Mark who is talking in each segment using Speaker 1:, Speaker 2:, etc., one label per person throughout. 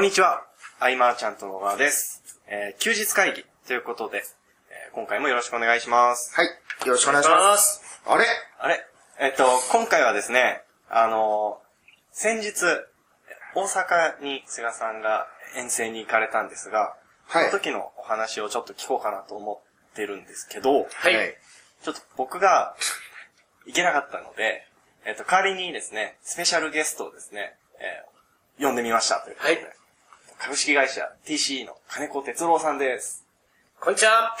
Speaker 1: こんにちは。アイマーちゃんと野川です。えー休日会議ということで、えー今回もよろしくお願いします。
Speaker 2: はい。よろしくお願いします。あれ？
Speaker 1: あれ？えっと、今回はですね、あのー先日、大阪に菅さんが遠征に行かれたんですが、
Speaker 2: はい
Speaker 1: その時のお話をちょっと聞こうかなと思ってるんですけど、
Speaker 2: はい。
Speaker 1: ちょっと僕が行けなかったので、えっと、代わりにですね、スペシャルゲストをですね、えー呼んでみましたということで、
Speaker 3: はい
Speaker 1: 株式会社 TC の金子哲郎さんです。
Speaker 3: こんにちは。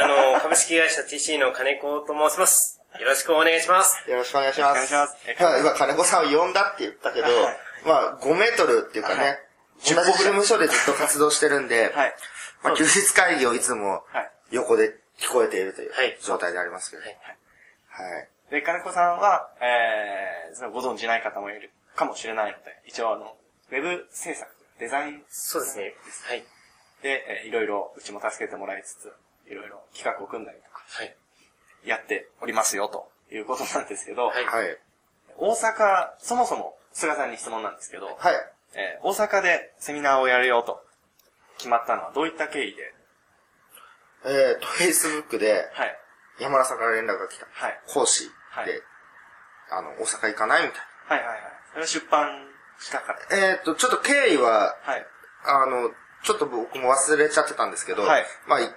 Speaker 3: あの、株式会社 TC の金子と申します。よろしくお願いします。
Speaker 2: よろしくお願いします。
Speaker 1: お願いしますえ
Speaker 2: はい今、金子さんを呼んだって言ったけど、
Speaker 1: はい
Speaker 2: まあ、5メートルっていうかね、
Speaker 1: はい
Speaker 2: 同じ事務所でずっと活動してるんで、
Speaker 1: はい。
Speaker 2: まあ、休日会議をいつも
Speaker 1: はい。
Speaker 2: 横で聞こえているという
Speaker 3: はい
Speaker 2: 状態でありますけど、
Speaker 3: はい
Speaker 2: はい。
Speaker 1: で、金子さんは、えー、ご存知ない方もいるかもしれないので、一応あの、ウェブ制作、デザイン
Speaker 3: そうですね。はい。
Speaker 1: で、えーいろいろ、うちも助けてもらいつつ、いろいろ企画を組んだりとか、
Speaker 3: はい。
Speaker 1: やっておりますよ、ということなんですけど、
Speaker 3: はい
Speaker 2: はい。
Speaker 1: 大阪、そもそも、菅さんに質問なんですけど、
Speaker 2: はい。
Speaker 1: えー大阪でセミナーをやるよと決まったのはどういった経緯で、
Speaker 2: えっと、Facebook で
Speaker 1: はい、
Speaker 2: 山田さんから連絡が来た。
Speaker 1: はい、
Speaker 2: 講師で、
Speaker 1: はい
Speaker 2: あの、大阪行かない？みたい
Speaker 1: はいはいはい。それは出版したから。
Speaker 2: な。えっと、ちょっと経緯は、
Speaker 1: はい。
Speaker 2: あの、ちょっと僕も忘れちゃってたんですけど、
Speaker 1: はい。
Speaker 2: まあ、い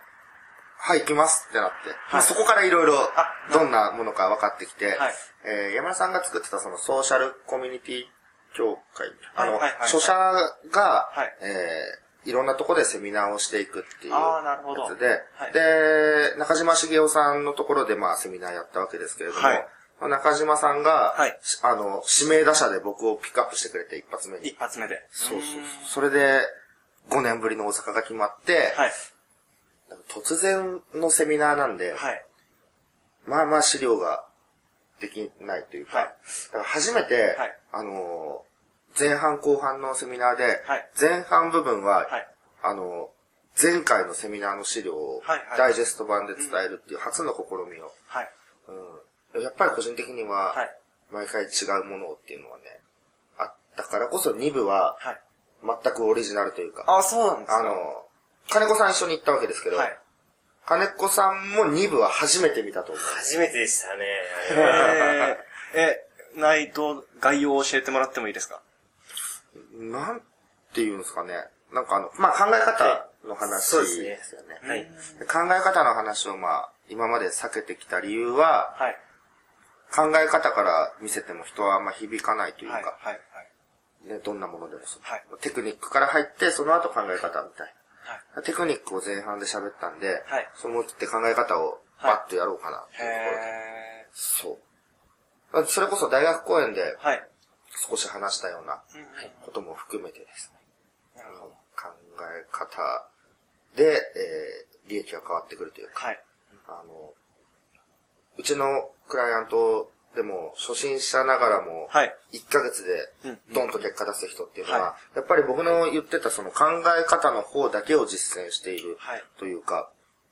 Speaker 2: はい、行きますってなって、まあ、
Speaker 1: い
Speaker 2: そこからいろいろ
Speaker 1: あ、
Speaker 2: どんなものか分かってきて、
Speaker 1: はい。
Speaker 2: えー山田さんが作ってたそのソーシャルコミュニティ協会、あの、
Speaker 1: はいはいはい。
Speaker 2: 書者が、
Speaker 1: はい。
Speaker 2: えーいろんなとこでセミナーをしていくっていう
Speaker 1: あーなるほど。
Speaker 2: やつで、
Speaker 1: はい。
Speaker 2: で、中島茂雄さんのところでまあセミナーやったわけですけれども、
Speaker 1: はい。
Speaker 2: まあ中島さんが、
Speaker 1: はい
Speaker 2: しあの、指名打者で僕をピックアップしてくれて一発目に。
Speaker 1: 一発目で。
Speaker 2: そうそうそう。それで、5年ぶりの大阪が決まって、
Speaker 1: はい。
Speaker 2: 突然のセミナーなんで、
Speaker 1: はい。
Speaker 2: まあまあ資料ができないというか、
Speaker 1: はい
Speaker 2: だから初めて、
Speaker 1: はい
Speaker 2: あのー前半後半のセミナーで、
Speaker 1: はい
Speaker 2: 前半部分は、
Speaker 1: はい。
Speaker 2: あのー前回のセミナーの資料をダイジェスト版で伝えるっていう初の試みを、やっぱり個人的には、
Speaker 1: はい。
Speaker 2: 毎回違うものっていうのはね、あったからこそ2部は
Speaker 1: はい。
Speaker 2: 全くオリジナルというか、
Speaker 1: あ、そうなんですか？
Speaker 2: あの、金子さん一緒に行ったわけですけど、
Speaker 1: はい。
Speaker 2: 金子さんも2部は初めて見たと思う。
Speaker 3: 初めてでしたね。
Speaker 1: えー、え、内容、概要を教えてもらってもいいですか？
Speaker 2: なんて言うんですかね。なんかあの、まあ、考え方の話
Speaker 3: そうですね
Speaker 2: ね。
Speaker 3: はい。
Speaker 2: で考え方の話をまあ、今まで避けてきた理由は、
Speaker 1: はい。
Speaker 2: 考え方から見せても人はあんま響かないというか、
Speaker 1: はい。はい。
Speaker 2: ね、どんなものでもそう、
Speaker 1: はい
Speaker 2: テクニックから入って、その後考え方みたい
Speaker 1: はい。
Speaker 2: な。テクニックを前半で喋ったんで、
Speaker 1: はい
Speaker 2: その思い切って考え方をバッとやろうかなっていうところで、
Speaker 1: へ
Speaker 2: そう。それこそ大学公演で。少し話したような
Speaker 1: うん
Speaker 2: ことも含めてですね。考え方で、えー利益が変わってくるというか、
Speaker 1: はい。
Speaker 2: あの、うちのクライアントでも初心者ながらも、
Speaker 1: はい。
Speaker 2: 1ヶ月で
Speaker 1: うん
Speaker 2: ドンと結果出す人っていうのは、
Speaker 1: は
Speaker 2: やっぱり僕の言ってたその考え方の方だけを実践している
Speaker 1: はい
Speaker 2: というか、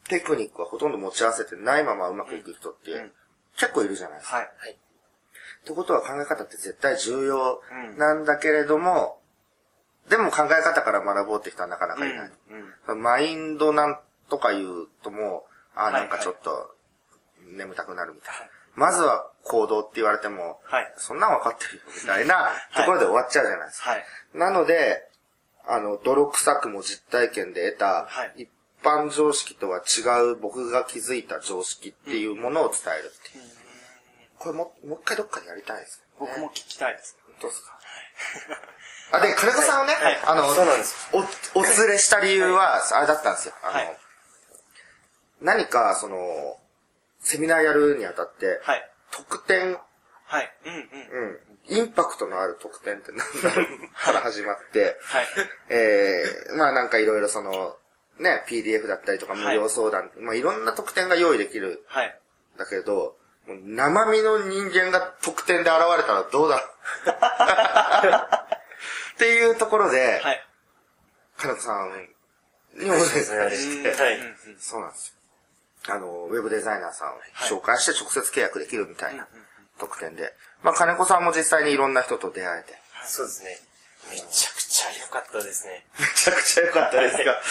Speaker 2: テクニックはほとんど持ち合わせてないままうまくいく人って
Speaker 1: うん
Speaker 2: 結構いるじゃないですか。
Speaker 1: はい。
Speaker 2: ってことは考え方って絶対重要
Speaker 1: うん
Speaker 2: なんだけれども、でも考え方から学ぼうって人はなかなかいない。
Speaker 1: うん。
Speaker 2: マインドなんとか言うともう、あー
Speaker 1: はい
Speaker 2: なんかちょっと眠たくなるみたいな。まずは行動って言われても、
Speaker 1: はい。
Speaker 2: そんなん分かってるよみたいなところで終わっちゃうじゃないですか。
Speaker 1: はい。
Speaker 2: なので、あの、泥臭くも実体験で得た
Speaker 1: はい、
Speaker 2: 一般常識とは違う僕が気づいた常識っていうものを伝えるっていう。これも、もう一回どっかでやりたいですね。
Speaker 1: 僕も聞きたいです。
Speaker 2: どうですか？あ、で、金子さんをね、
Speaker 1: はい
Speaker 2: あの、
Speaker 3: そうなんです
Speaker 2: お、お連れした理由は、あれだったんですよ。あの、
Speaker 1: はい
Speaker 2: 何か、その、セミナーやるにあたって、
Speaker 1: はい。
Speaker 2: 特典、
Speaker 1: はい。うんうん。
Speaker 2: うん、インパクトのある特典って何だろうから始まって、
Speaker 1: はい。
Speaker 2: えー、まあなんかいろいろその、ね、PDF だったりとか
Speaker 1: はい
Speaker 2: 無料相談、まあいろんな特典が用意できる
Speaker 1: はい。
Speaker 2: んだけど、生身の人間が特典で現れたらどうだ？っていうところで、
Speaker 1: はい。
Speaker 2: 金子さんにお願いして、
Speaker 3: はい。
Speaker 2: そうなんですよ。あの、ウェブデザイナーさんを紹介して直接契約できるみたいな特典で。まあ金子さんも実際にいろんな人と出会えて。
Speaker 3: そうですね。めちゃくちちゃ良かったですね。
Speaker 2: めちゃくちゃ良かったですか？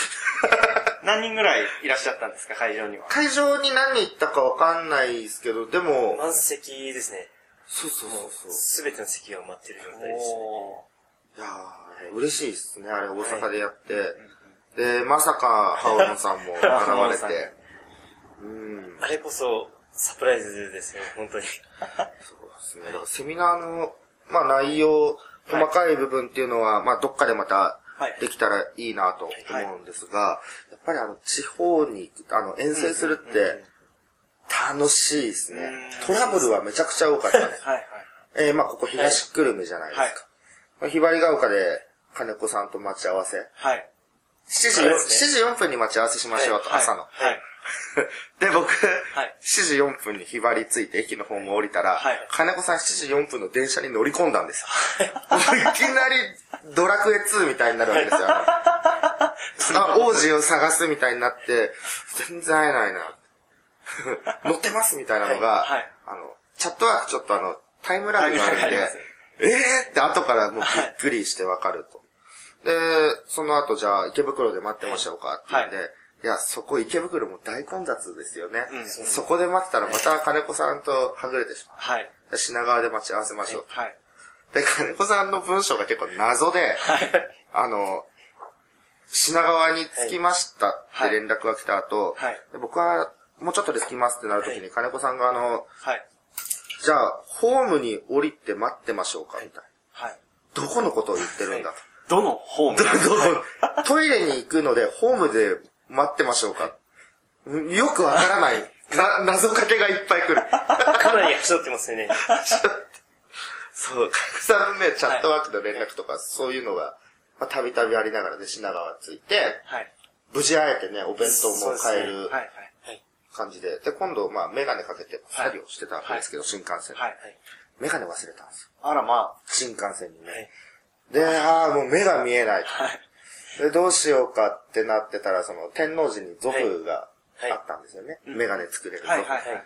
Speaker 1: 何人ぐらいいらっしゃったんですか、会場には。
Speaker 2: 会場に何人行ったかわかんないですけど、でも、
Speaker 3: 満席ですね。
Speaker 2: そうそうそうそう。
Speaker 3: すべての席が埋まってる状態でしたね。
Speaker 1: お
Speaker 2: いやー嬉しいですね、あれ大阪でやって。で、まさか、ハオノさんも現れて。うん。
Speaker 3: あれこそ、サプライズですよ、本当に。
Speaker 2: そうですね。だからセミナーの、まあ内容、細かい部分っていうのは、まあどっかでまた
Speaker 1: はい
Speaker 2: できたらいいなと思うんですが、やっぱりあの地方にあの遠征するって楽しいですね。トラブルはめちゃくちゃ多かったね。
Speaker 1: はいはい。
Speaker 2: えー、まあここ東久留米じゃないですか。
Speaker 1: はい
Speaker 2: まあひばりが丘で金子さんと待ち合わせ。
Speaker 1: はい。
Speaker 2: 7時4、
Speaker 3: そうですね
Speaker 2: 7時4分に待ち合わせしましょうと、
Speaker 1: はい
Speaker 2: 朝の。
Speaker 1: はい。
Speaker 2: で、僕、
Speaker 1: はい
Speaker 2: 7時4分にひばりついて駅の方も降りたら、
Speaker 1: はい
Speaker 2: 金子さん7時4分の電車に乗り込んだんですよ。いきなりドラクエ2みたいになるわけですよ。あ王子を探すみたいになって、全然会えないな。乗ってますみたいなのが、
Speaker 1: はい
Speaker 2: あの、チャットワークちょっとあの、タイムラグがあるんでえーって後からもうびっくりしてわかると。で、その後じゃあ池袋で待ってましょうかって言うんで、い、や、そこ池袋も大混雑ですよね。
Speaker 1: うん
Speaker 2: そこで待ってたらまた金子さんとはぐれてしま
Speaker 1: はい。
Speaker 2: 品川で待ち合わせましょう。
Speaker 1: はい。
Speaker 2: で、金子さんの文章が結構謎で、あの、品川に着きましたって連絡が来た後、
Speaker 1: はい
Speaker 2: で僕はもうちょっとで着きますってなるときに金子さんがあの、
Speaker 1: はい。
Speaker 2: じゃあ、ホームに降りて待ってましょうかみたい
Speaker 1: はい。
Speaker 2: な。どこのことを言ってるんだと。
Speaker 1: どのホーム？
Speaker 2: トイレに行くので、ホームで待ってましょうかよくわからない。な、謎かけがいっぱい来る。
Speaker 3: かなり走ってますよね。
Speaker 2: そう、金子さんのね、チャットワークの連絡とか、そういうのが、まあ、たびたびありながらで品川着いて、
Speaker 1: はい。
Speaker 2: 無事会えてね、お弁当も買える
Speaker 1: はい。はい。
Speaker 2: 感じで。で、今度、まあ、メガネかけて作業してたわけですけど、新幹線で。
Speaker 1: はい。
Speaker 2: メガネ忘れたんですよ。
Speaker 1: あら、ま
Speaker 2: 新幹線にね。で、ああ、もう目が見えない。
Speaker 1: あ。はい。
Speaker 2: で、どうしようかってなってたら、その、天王寺にゾフが
Speaker 3: はい
Speaker 2: あったんですよね。メガネ作れるゾフ。
Speaker 1: はい。はい。はい。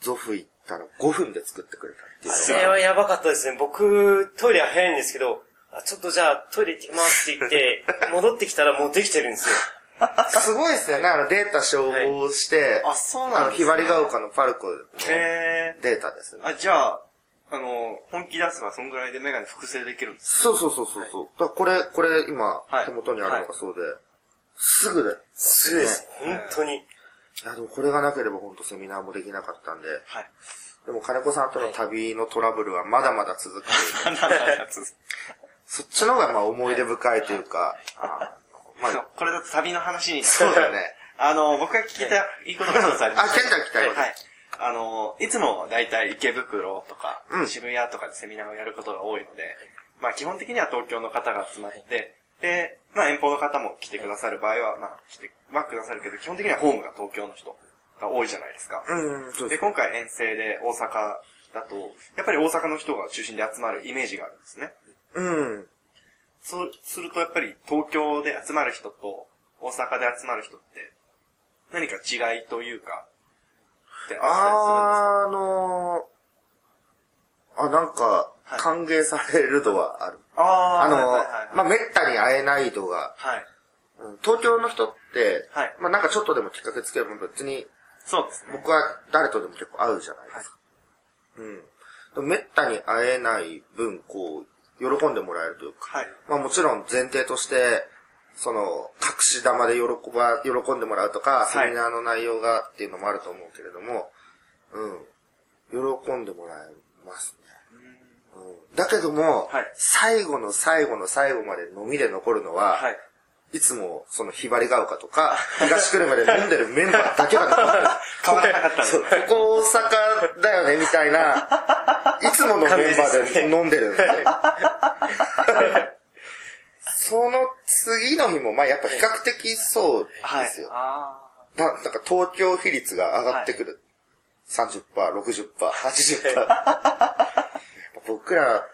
Speaker 2: ゾフ行ったら5分で作ってくれたっていう
Speaker 3: それはやばかったですね。僕、トイレは早いんですけど、あちょっとじゃあトイレ行ってきますって言って、戻ってきたらもうできてるんですよ。
Speaker 2: すごいですよね。あの、データ照合して、
Speaker 1: あ、そう
Speaker 2: あの、
Speaker 1: なんですね
Speaker 2: ひばりが丘のパルコの。データですね。
Speaker 1: あ、じゃあ、あの、本気出せばそんぐらいでメガネ複製できるんです
Speaker 2: そうそうそうそうそう。だからこれ、これ今
Speaker 1: はい、
Speaker 2: 手元にあるのがそうで、すぐで。
Speaker 3: すぐです。
Speaker 2: ね
Speaker 3: 本当に。
Speaker 2: いや、でもこれがなければ本当セミナーもできなかったんで、
Speaker 1: はい。
Speaker 2: でも金子さんとの旅のトラブルはまだまだ続くというか、そっちの方がまあ思い出深いというか、あまあ、
Speaker 1: これだと旅の話になる
Speaker 2: そうだね。
Speaker 1: あの、僕が聞きたいいことが一つありま
Speaker 2: あ、
Speaker 1: す。
Speaker 2: ケンちゃん来たよ。
Speaker 1: はい。あの、いつも大体池袋とか、
Speaker 2: うん
Speaker 1: 渋谷とかでセミナーをやることが多いので、まあ基本的には東京の方が集まって、で、まあ遠方の方も来てくださる場合は、まあ来てはくださるけど、基本的にはホームが東京の人が多いじゃないですか。
Speaker 2: うん、そうで
Speaker 1: で、今回遠征で大阪だと、やっぱり大阪の人が中心で集まるイメージがあるんですね。
Speaker 2: す。うん。
Speaker 1: そうするとやっぱり東京で集まる人と大阪で集まる人って何か違いというか、ってあ
Speaker 2: あー、あのー、あ、なんか、
Speaker 1: はい
Speaker 2: 歓迎される度はある。
Speaker 1: りするんですかあ
Speaker 2: あのー、
Speaker 1: はいはいはい
Speaker 2: まあ、めったに会えない度が、
Speaker 1: はい。
Speaker 2: うん東京の人って、
Speaker 1: はい
Speaker 2: まあ、なんかちょっとでもきっかけつければ別に、
Speaker 1: そうですね。
Speaker 2: 僕は誰とでも結構会うじゃないですか。うん。めったに会えない分、こう、喜んでもらえるというか、
Speaker 1: はい。
Speaker 2: まあもちろん前提として、その、隠し玉で喜ば、喜んでもらうとか、
Speaker 1: い
Speaker 2: セミナーの内容がっていうのもあると思うけれども、うん。喜んでもらえますね。うん、だけども、
Speaker 1: はい
Speaker 2: 最後の最後の最後まで飲みで残るのは、
Speaker 1: はい。
Speaker 2: いつも、その、ひばりが丘とか、東久留米で飲んでるメンバーだけが残ってる。
Speaker 1: 変わらなかった
Speaker 2: ここ大阪だよね、みたいな、いつものメンバーで飲んでるんで。その次の日も、まあやっぱ比較的そうですよ。
Speaker 1: あ
Speaker 2: ななんか東京比率が上がってくる。30%、60%、80%。やっぱ僕ら、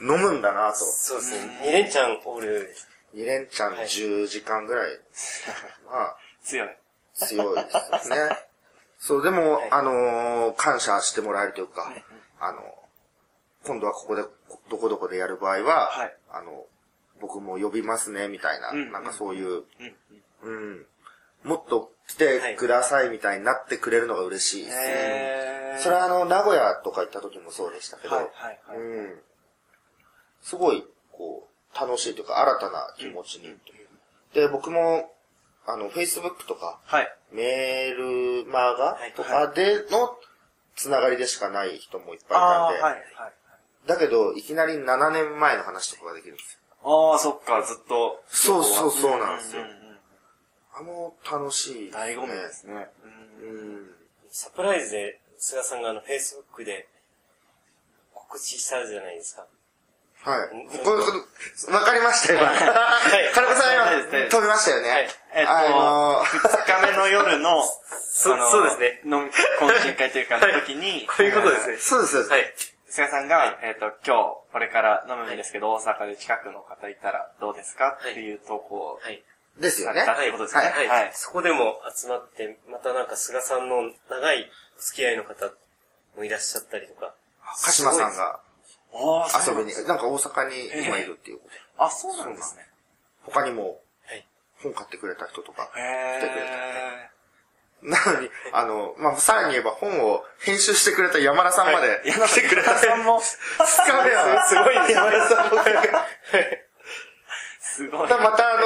Speaker 2: 飲むんだなと。
Speaker 3: そうですね。2連チャンオールです。
Speaker 2: 2連チャン10時間ぐらい。まあ、
Speaker 1: ー強い。
Speaker 2: 強いですね。そう、でも、あのー感謝してもらえるというか、あの、今度はここで、どこどこでやる場合は、
Speaker 1: はい
Speaker 2: あの、僕も呼びますね、みたいな、
Speaker 1: うん
Speaker 2: なんかそういう、
Speaker 1: うん。
Speaker 2: うん。もっと来てくださいみたいになってくれるのが嬉しいですね。それはあの、名古屋とか行った時もそうでしたけど、
Speaker 1: はいはいはい
Speaker 2: うん。すごい、こう、楽しいというか、新たな気持ちに。で、僕も、あの、Facebook とか、
Speaker 1: はい。
Speaker 2: メールマガ
Speaker 3: はい
Speaker 2: とかでのつながりでしかない人もいっぱいいたんで、
Speaker 1: はいはい。
Speaker 2: だけど、いきなり7年前の話とかができるんですよ。
Speaker 1: ああ、そっか、ずっと。
Speaker 2: そうそうそうなんですよあの、楽しい、
Speaker 1: 醍醐味ですね。
Speaker 2: うん。
Speaker 3: サプライズで、菅さんがあの、Facebook で告知したじゃないですか。
Speaker 2: はいわかりましたよ、今。金子さん今、飛びましたよね。
Speaker 3: はい
Speaker 1: えっと、
Speaker 2: あの
Speaker 1: 二日目の夜の、
Speaker 3: そ
Speaker 1: あの
Speaker 3: そうですね。
Speaker 1: 飲み、懇親会というか、の時に、
Speaker 3: こういうことですね。
Speaker 2: そうです、そうです。
Speaker 3: はい。
Speaker 1: 菅さんが、えっと、今日、これから飲むんですけど、大阪で近くの方いたらどうですか？っていう投稿を
Speaker 3: はい。
Speaker 2: ですよね。
Speaker 1: されたってことですね。
Speaker 2: はい
Speaker 3: はい。そこでも集まって、またなんか菅さんの長い付き合いの方もいらっしゃったりとか。
Speaker 2: 鹿島さんが遊びに、なんか大阪に今いるっていうことで。
Speaker 1: あ、そうなんですね。
Speaker 2: 他にも
Speaker 3: はい。
Speaker 2: 本買ってくれた人とか。
Speaker 1: へ
Speaker 2: 来てくれ
Speaker 1: え。
Speaker 2: なのに、あの、まあ、さらに言えば本を編集してくれた山田さんまで
Speaker 1: 山
Speaker 2: 来てくれた。
Speaker 1: 田さんも、
Speaker 2: すごいね、山田さんも。
Speaker 1: すごい。
Speaker 2: またあ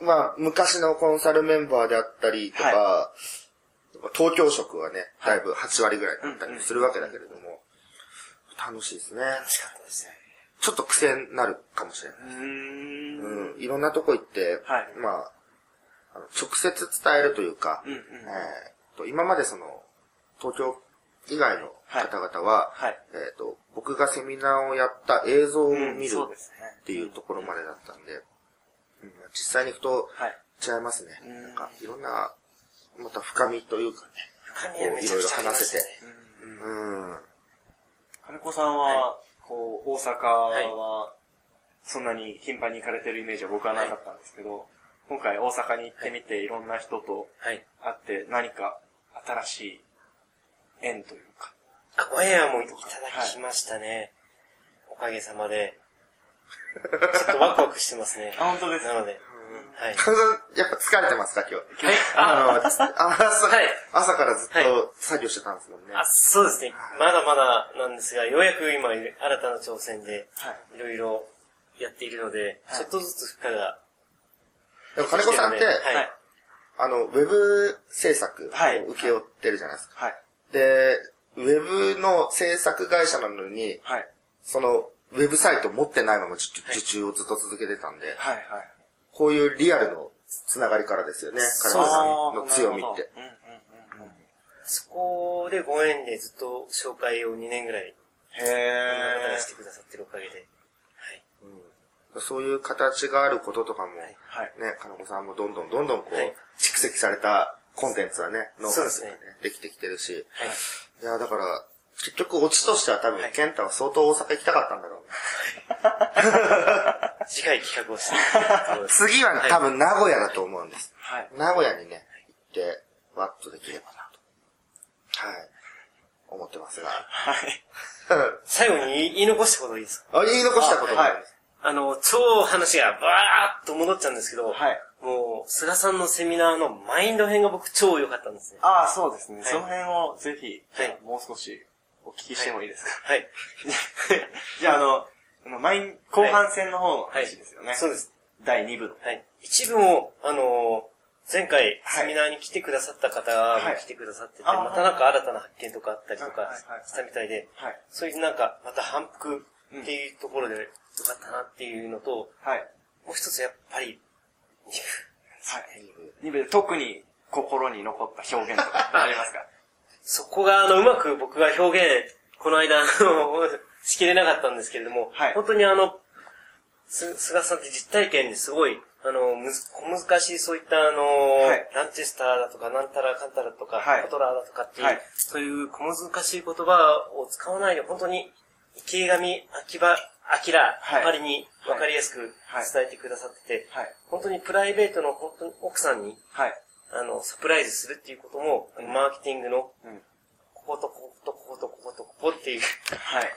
Speaker 2: の、まあ、昔のコンサルメンバーであったりとか、東京職はね、だいぶ8割ぐらいだったりするわけだけれども、楽しいですね。
Speaker 3: 楽しかったですね。
Speaker 2: ちょっと癖になるかもしれない。
Speaker 1: うーん。
Speaker 2: うん、いろんなとこ行って、
Speaker 1: はい
Speaker 2: まあ、あの直接伝えるというか、
Speaker 1: うんうん
Speaker 2: えーと今までその、東京以外の方々は、
Speaker 1: はい。
Speaker 2: えっ、と、僕がセミナーをやった映像を
Speaker 1: うん
Speaker 2: 見る。っていうところまでだったんで、うん実際に行くと
Speaker 1: はい。
Speaker 2: 違いますね。
Speaker 1: うん
Speaker 2: なんか、いろんな、また深みというかね、
Speaker 3: 深みはめちゃくちゃありましたね。
Speaker 2: うん。
Speaker 1: 金子さんは、こう、大阪は、そんなに頻繁に行かれてるイメージは僕はなかったんですけど、今回大阪に行ってみて、いろんな人と
Speaker 3: はい。
Speaker 1: 会って何か新しい縁というか。
Speaker 3: あ、ご縁はもういただきましたね。おかげさまで。ちょっとワクワクしてますね。
Speaker 1: あ、本当ですか？
Speaker 3: なので。はい。
Speaker 2: やっぱ疲れてますか、今日。
Speaker 3: はい。
Speaker 2: あの、
Speaker 3: あ、
Speaker 2: 朝、
Speaker 3: はい
Speaker 2: 朝からずっ
Speaker 3: はい
Speaker 2: と作業してたんですもんね。
Speaker 3: あそうですね。まだまだなんですが、ようやく今、新たな挑戦で、
Speaker 1: はい。
Speaker 3: いろいろやっているので、
Speaker 1: はい
Speaker 3: ちょっとずつ負荷が。
Speaker 2: でも金子さんって、
Speaker 3: はい。
Speaker 1: はい。
Speaker 2: あの、ウェブ制作
Speaker 1: はい
Speaker 2: を請け負ってるじゃないですか。
Speaker 1: はい。
Speaker 2: で、ウェブの制作会社なのに、
Speaker 1: はい。
Speaker 2: その、ウェブサイト持ってないまま受受注をずっと続けてたんで、
Speaker 1: はい。はい。
Speaker 2: こういうリアルのつながりからですよね、金子さんの強みって。
Speaker 1: うんうんうんうん。
Speaker 3: そこでご縁でずっと紹介を2年ぐらい、
Speaker 1: へー
Speaker 3: がしてくださってるおかげで。はい。
Speaker 2: そういう形があることとかも、
Speaker 3: はい
Speaker 1: はい。
Speaker 2: ね、金子さんもどんどんどんどんこう、
Speaker 3: はい
Speaker 2: 蓄積されたコンテンツはね、ノウハウが
Speaker 3: ね
Speaker 2: できてきてるし、
Speaker 3: はい。
Speaker 2: いや、だから、結局オチとしては多分、
Speaker 3: はい
Speaker 2: ケンタは相当大阪行きたかったんだろうね。
Speaker 3: 次回企画をして。
Speaker 2: 次はね、多分名古屋だと思うんです。
Speaker 1: はい。
Speaker 2: 名古屋にね、行って、ワッとできればなと。はい。思ってますが。
Speaker 1: はい。
Speaker 3: 最後に言い残したこといいですか？
Speaker 2: あ、言い残したことがあるんです。
Speaker 3: あの、超話がバーっと戻っちゃうんですけど、
Speaker 1: はい。
Speaker 3: もう、菅さんのセミナーのマインド編が僕超良かったんですね。
Speaker 1: ああ、そうですね。
Speaker 3: い
Speaker 1: その辺をぜひ、
Speaker 3: はい
Speaker 1: もう少しお聞きしてもいいですか？
Speaker 3: はい。
Speaker 1: じゃあ、あの、マイン、後半戦の方の話ですよね。
Speaker 3: そうです。
Speaker 1: 第2部の。
Speaker 3: はい。一部も、あのー前回
Speaker 1: はい
Speaker 3: セミナーに来てくださった方も来てくださってて、またなんか新たな発見とかあったりとか
Speaker 1: はいはいはい
Speaker 3: したみたいで、
Speaker 1: はい。
Speaker 3: そういうなんかまた反復っていうところでよかったなっていうのと、
Speaker 1: はい。
Speaker 3: もう一つやっぱり、
Speaker 1: はい。2部で特に心に残った表現とかありますか？
Speaker 3: そこがあのうまく僕が表現、この間あのしきれなかったんですけれども、
Speaker 1: はい。
Speaker 3: 本当にあの、す菅さんって実体験ですごい、あの、むず小難しいそういったあの、
Speaker 1: はい。
Speaker 3: ランチェスターだとか、なんたらかんたらとか、
Speaker 1: はい。
Speaker 3: コトラーだとかっていう、
Speaker 1: はい。
Speaker 3: そういう小難しい言葉を使わないで、本当に池上秋葉、明ら、
Speaker 1: はい
Speaker 3: ばりに分かりやすく
Speaker 1: はい
Speaker 3: 伝えてくださってて、
Speaker 1: はい。
Speaker 3: 本当にプライベートの本当に奥さんに、
Speaker 1: はい。
Speaker 3: あの、サプライズするっていうことも、あのマーケティングの
Speaker 1: うん。
Speaker 3: こことこことこことこことここっていう。
Speaker 1: はい。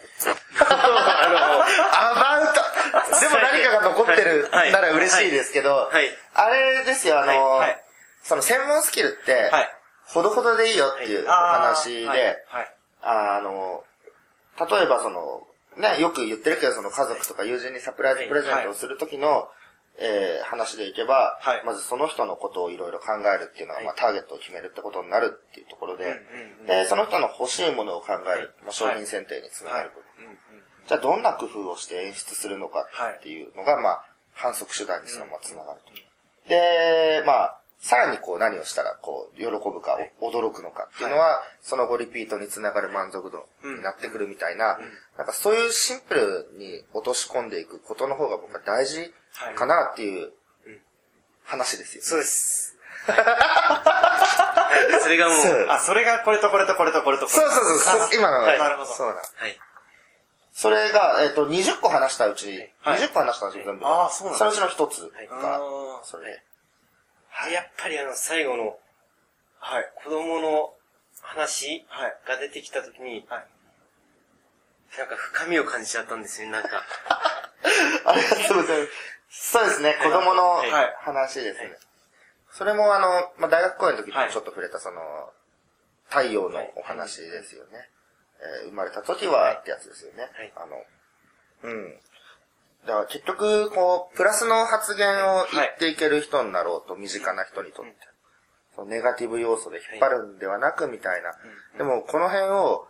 Speaker 3: あ
Speaker 2: アバウトでも何かが残ってる
Speaker 3: はい
Speaker 2: なら嬉しいですけど、
Speaker 3: はい
Speaker 2: あれですよ、あの、
Speaker 1: はいはい
Speaker 2: その専門スキルって、
Speaker 1: はい。
Speaker 2: ほどほどでいいよっていうお話で、
Speaker 1: はい。はい。
Speaker 2: あの、例えばその、ね、よく言ってるけど、その家族とか友人にサプライズプレゼントをするときの、えー話でいけば、
Speaker 1: はい。
Speaker 2: まずその人のことをいろいろ考えるっていうのは、まあターゲットを決めるってことになるっていうところで、
Speaker 1: うんうんうん
Speaker 2: で、その人の欲しいものを考える、まあ、商品選定につながる部分。
Speaker 1: うんうん
Speaker 2: じゃあどんな工夫をして演出するのかっていうのが、まあ、反則手段にそのままつながると。で、まあ、さらにこう何をしたらこう喜ぶか、驚くのかっていうのは、その後リピートにつながる満足度になってくるみたいな、なんかそういうシンプルに落とし込んでいくことの方が僕は大事かなっていう話ですよ。
Speaker 3: そうです。はい。それがもう、
Speaker 1: あ、それがこれとこれとこれとこれとこれ。
Speaker 2: そうそうそう、今のが、
Speaker 3: はい
Speaker 1: なるほど
Speaker 2: そうだ。
Speaker 3: はい。
Speaker 2: それが、えっ、と、20個話したうち、
Speaker 1: はい
Speaker 2: 20個話したうち全部。
Speaker 1: あーそうなんだ
Speaker 2: そのうちの一つ
Speaker 3: はい
Speaker 2: が、
Speaker 1: あ
Speaker 2: それで。
Speaker 3: でやっぱりあの、最後の
Speaker 1: ーはい。
Speaker 3: 子供の話
Speaker 1: はい。
Speaker 3: が出てきたときに、
Speaker 1: はい。
Speaker 3: なんか深みを感じちゃったんですよ、なんか。
Speaker 2: ありがとうございます。そうですね、子供の
Speaker 3: はい
Speaker 2: 話ですね。
Speaker 3: はい
Speaker 2: それもあの、まあ、大学公演の時に
Speaker 1: はい
Speaker 2: ちょっと触れたその、太陽のお話ですよね。えー生まれた時はってやつですよね。
Speaker 3: はい
Speaker 2: あの、うん。だから結局、こう、プラスの発言を言っていける人になろうと、身近な人にとって。そのネガティブ要素で引っ張るんではなくみたいな。でも、この辺を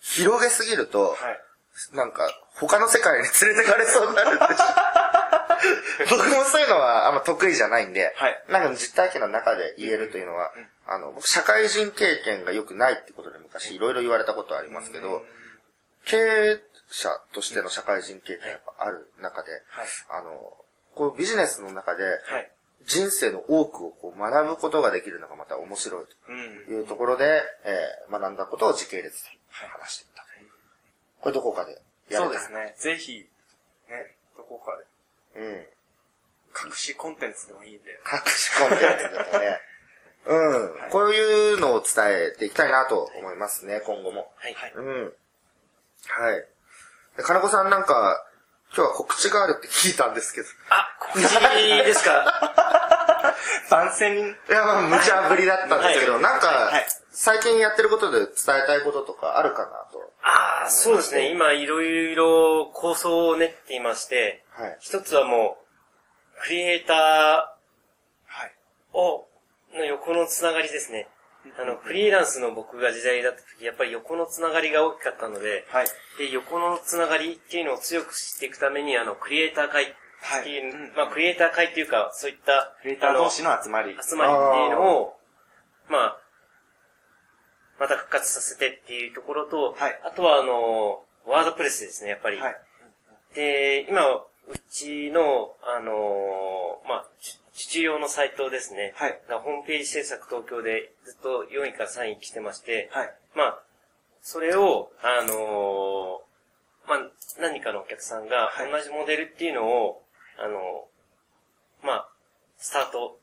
Speaker 2: 広げすぎると、
Speaker 1: はい。
Speaker 2: なんか、他の世界に連れてかれそうになる。僕もそういうのはあんま得意じゃないんで、
Speaker 1: はい
Speaker 2: なんか実体験の中で言えるというのは、あの、僕社会人経験が良くないってことで昔いろいろ言われたことはありますけど、経営者としての社会人経験がある中で、
Speaker 1: はい
Speaker 2: あの、こうビジネスの中で
Speaker 1: はい。
Speaker 2: 人生の多くをこう学ぶことができるのがまた面白い
Speaker 1: うん
Speaker 2: と。いうところで、えー学んだことを時系列で話していった。これどこかでやれた
Speaker 1: そうですね。ぜひ、ね、どこかで、
Speaker 2: うん。
Speaker 1: 隠しコンテンツでもいいんで。
Speaker 2: 隠しコンテンツですね。うん、こういうのを伝えていきたいなと思いますね、今後も。
Speaker 3: はい。
Speaker 1: はい
Speaker 2: うん。はい。で金子さんなんか、今日は告知があるって聞いたんですけど。
Speaker 3: あ、告知ですか？
Speaker 2: 番宣いや、まあ、無茶ぶりだったんですけど、
Speaker 3: はい
Speaker 2: なんか、
Speaker 1: はい
Speaker 2: 最近やってることで伝えたいこととかあるかなと。
Speaker 3: ああ、そうですね。今、いろいろ構想を練っていまして、
Speaker 2: はい。
Speaker 3: 一つはもう、クリエイタ
Speaker 1: はい。
Speaker 3: ーを、の横のつながりですね。あの、フリーランスの僕が時代だった時、やっぱり横のつながりが大きかったので、
Speaker 1: はい。
Speaker 3: で、横のつながりっていうのを強くしていくために、あの、クリエイター会っていう、
Speaker 1: はいうん
Speaker 3: まあ、クリエイター会っていうか、そういった、
Speaker 1: クリエイター同士の集まり。
Speaker 3: 集まりっていうのを、まあ、また復活させてっていうところと、
Speaker 1: はい
Speaker 3: あとはあの、ワードプレスですね、やっぱり。
Speaker 1: はい。
Speaker 3: で、今、うちの、あのーまあ、受注用のサイトですね。
Speaker 1: はい
Speaker 3: がホームページ制作東京でずっと4位から3位来てまして、
Speaker 1: はい。
Speaker 3: まあ、それを、あのーまあ、何かのお客さんが
Speaker 1: はい
Speaker 3: 同じモデルっていうのを、あのーまあ、スタート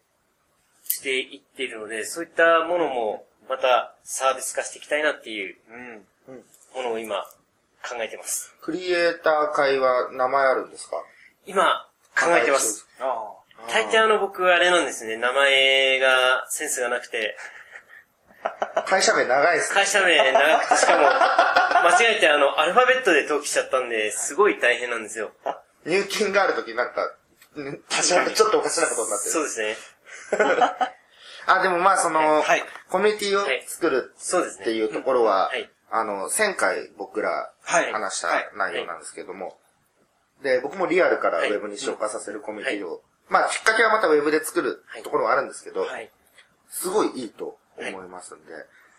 Speaker 3: していっているので、そういったものもまたサービス化していきたいなっていう
Speaker 1: うん。
Speaker 3: ものを今考えてます。
Speaker 2: クリエイター会は名前あるんですか？
Speaker 3: 今考えてます。
Speaker 1: あ
Speaker 3: 大抵あの僕あれなんですね、名前がセンスがなくて、
Speaker 2: 会社名長いですね。
Speaker 3: 会社名長くてしかも、間違えてあの、アルファベットで登記しちゃったんで、すごい大変なんですよ。
Speaker 2: 入金があるときなんか、ねなんかちょっとおかしなことになってる。
Speaker 3: そうですね。
Speaker 2: あ、でもまあその、
Speaker 1: はい。
Speaker 2: コミュニティを作る。っていうところは、
Speaker 3: はい。
Speaker 2: あの、1000回僕ら
Speaker 1: はい。
Speaker 2: 話した
Speaker 1: はい。
Speaker 2: 内容なんですけども、で、僕もリアルからウ
Speaker 3: はい。
Speaker 2: ェブに消化させるコミュニティを、まあきっかけはまたウェブで作る
Speaker 3: はい
Speaker 2: ところはあるんですけど、
Speaker 3: はい。
Speaker 2: すごいいいと思いますんで、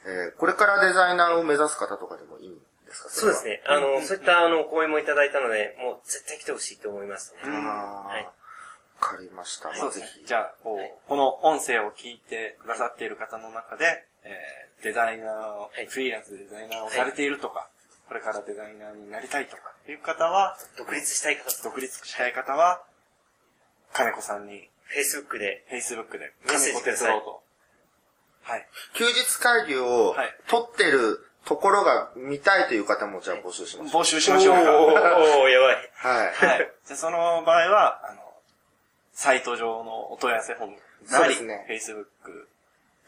Speaker 2: えーこれからデザイナーを目指す方とかでもいいんですか？
Speaker 3: そうです。ね。あの、そういったあの、講演もいただいたので、もう絶対来てほしいと思いますね。
Speaker 2: は
Speaker 3: い
Speaker 2: わかりました。
Speaker 1: そうですね。じゃあ、こう、この音声を聞いてくださっている方の中で、えーデザイナーを、
Speaker 3: はい
Speaker 1: フリーランスでデザイナーをされているとか、これからデザイナーになりたいとかっていう方は、
Speaker 3: 独立したい方と、
Speaker 1: 独立したい方は、金子さんに、
Speaker 3: Facebook で、
Speaker 1: Facebook で、
Speaker 3: メッセージください。
Speaker 1: はい。
Speaker 2: 休日会議を
Speaker 1: はい
Speaker 2: 取ってるところが見たいという方もじゃあ募集しましょう。
Speaker 1: 募集しましょうか。
Speaker 3: おー、やばい。
Speaker 2: はい。
Speaker 1: はい。じゃあその場合は、あの、サイト上のお問い合わせフォームなり、
Speaker 2: そうですね
Speaker 1: Facebook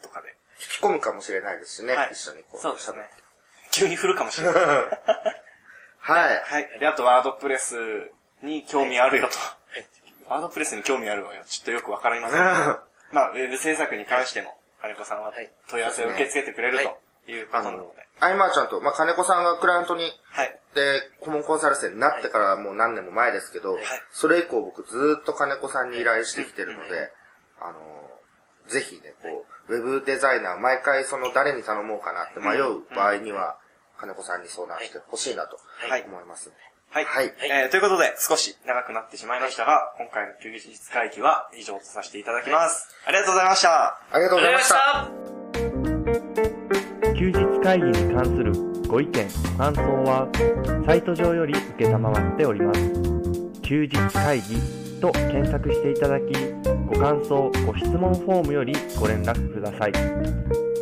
Speaker 1: とかで。
Speaker 2: 引き込むかもしれないですしね、
Speaker 1: はい。
Speaker 2: 一緒にこう。
Speaker 1: そうですね。急に振るかもしれない。
Speaker 2: はい。
Speaker 1: はい。で、あとワードプレスに興味あるよと。ワードプレスに興味あるわよ。ちょっとよくわかりません。まあ、ウェブ制作に関しても、金子さんは
Speaker 3: はい
Speaker 1: 問い合わせを受け付けてくれる
Speaker 3: はい
Speaker 1: ということなので。、
Speaker 2: アイマーちゃんと、まあ、金子さんがクライアントに、
Speaker 1: はい。
Speaker 2: で、顧問コンサル生になってからもう何年も前ですけど、それ以降僕ずーっと金子さんに依頼してきてるので、あの、ぜひね、こう、ウェブデザイナー、毎回その誰に頼もうかなって迷う場合には、金子さんに相談してほしいなと
Speaker 1: はい
Speaker 2: 思いますんで。
Speaker 1: はい。
Speaker 2: はい
Speaker 1: えーということで、少し長くなってしまいましたが、今回の休日会議は以上とさせていただきます。ありがとうございました。
Speaker 2: ありがとうございました。
Speaker 3: あ
Speaker 4: 休日会議に関するご意見、ご感想は、サイト上より受けたまわっております。休日会議と検索していただき、ご感想、ご質問フォームよりご連絡ください。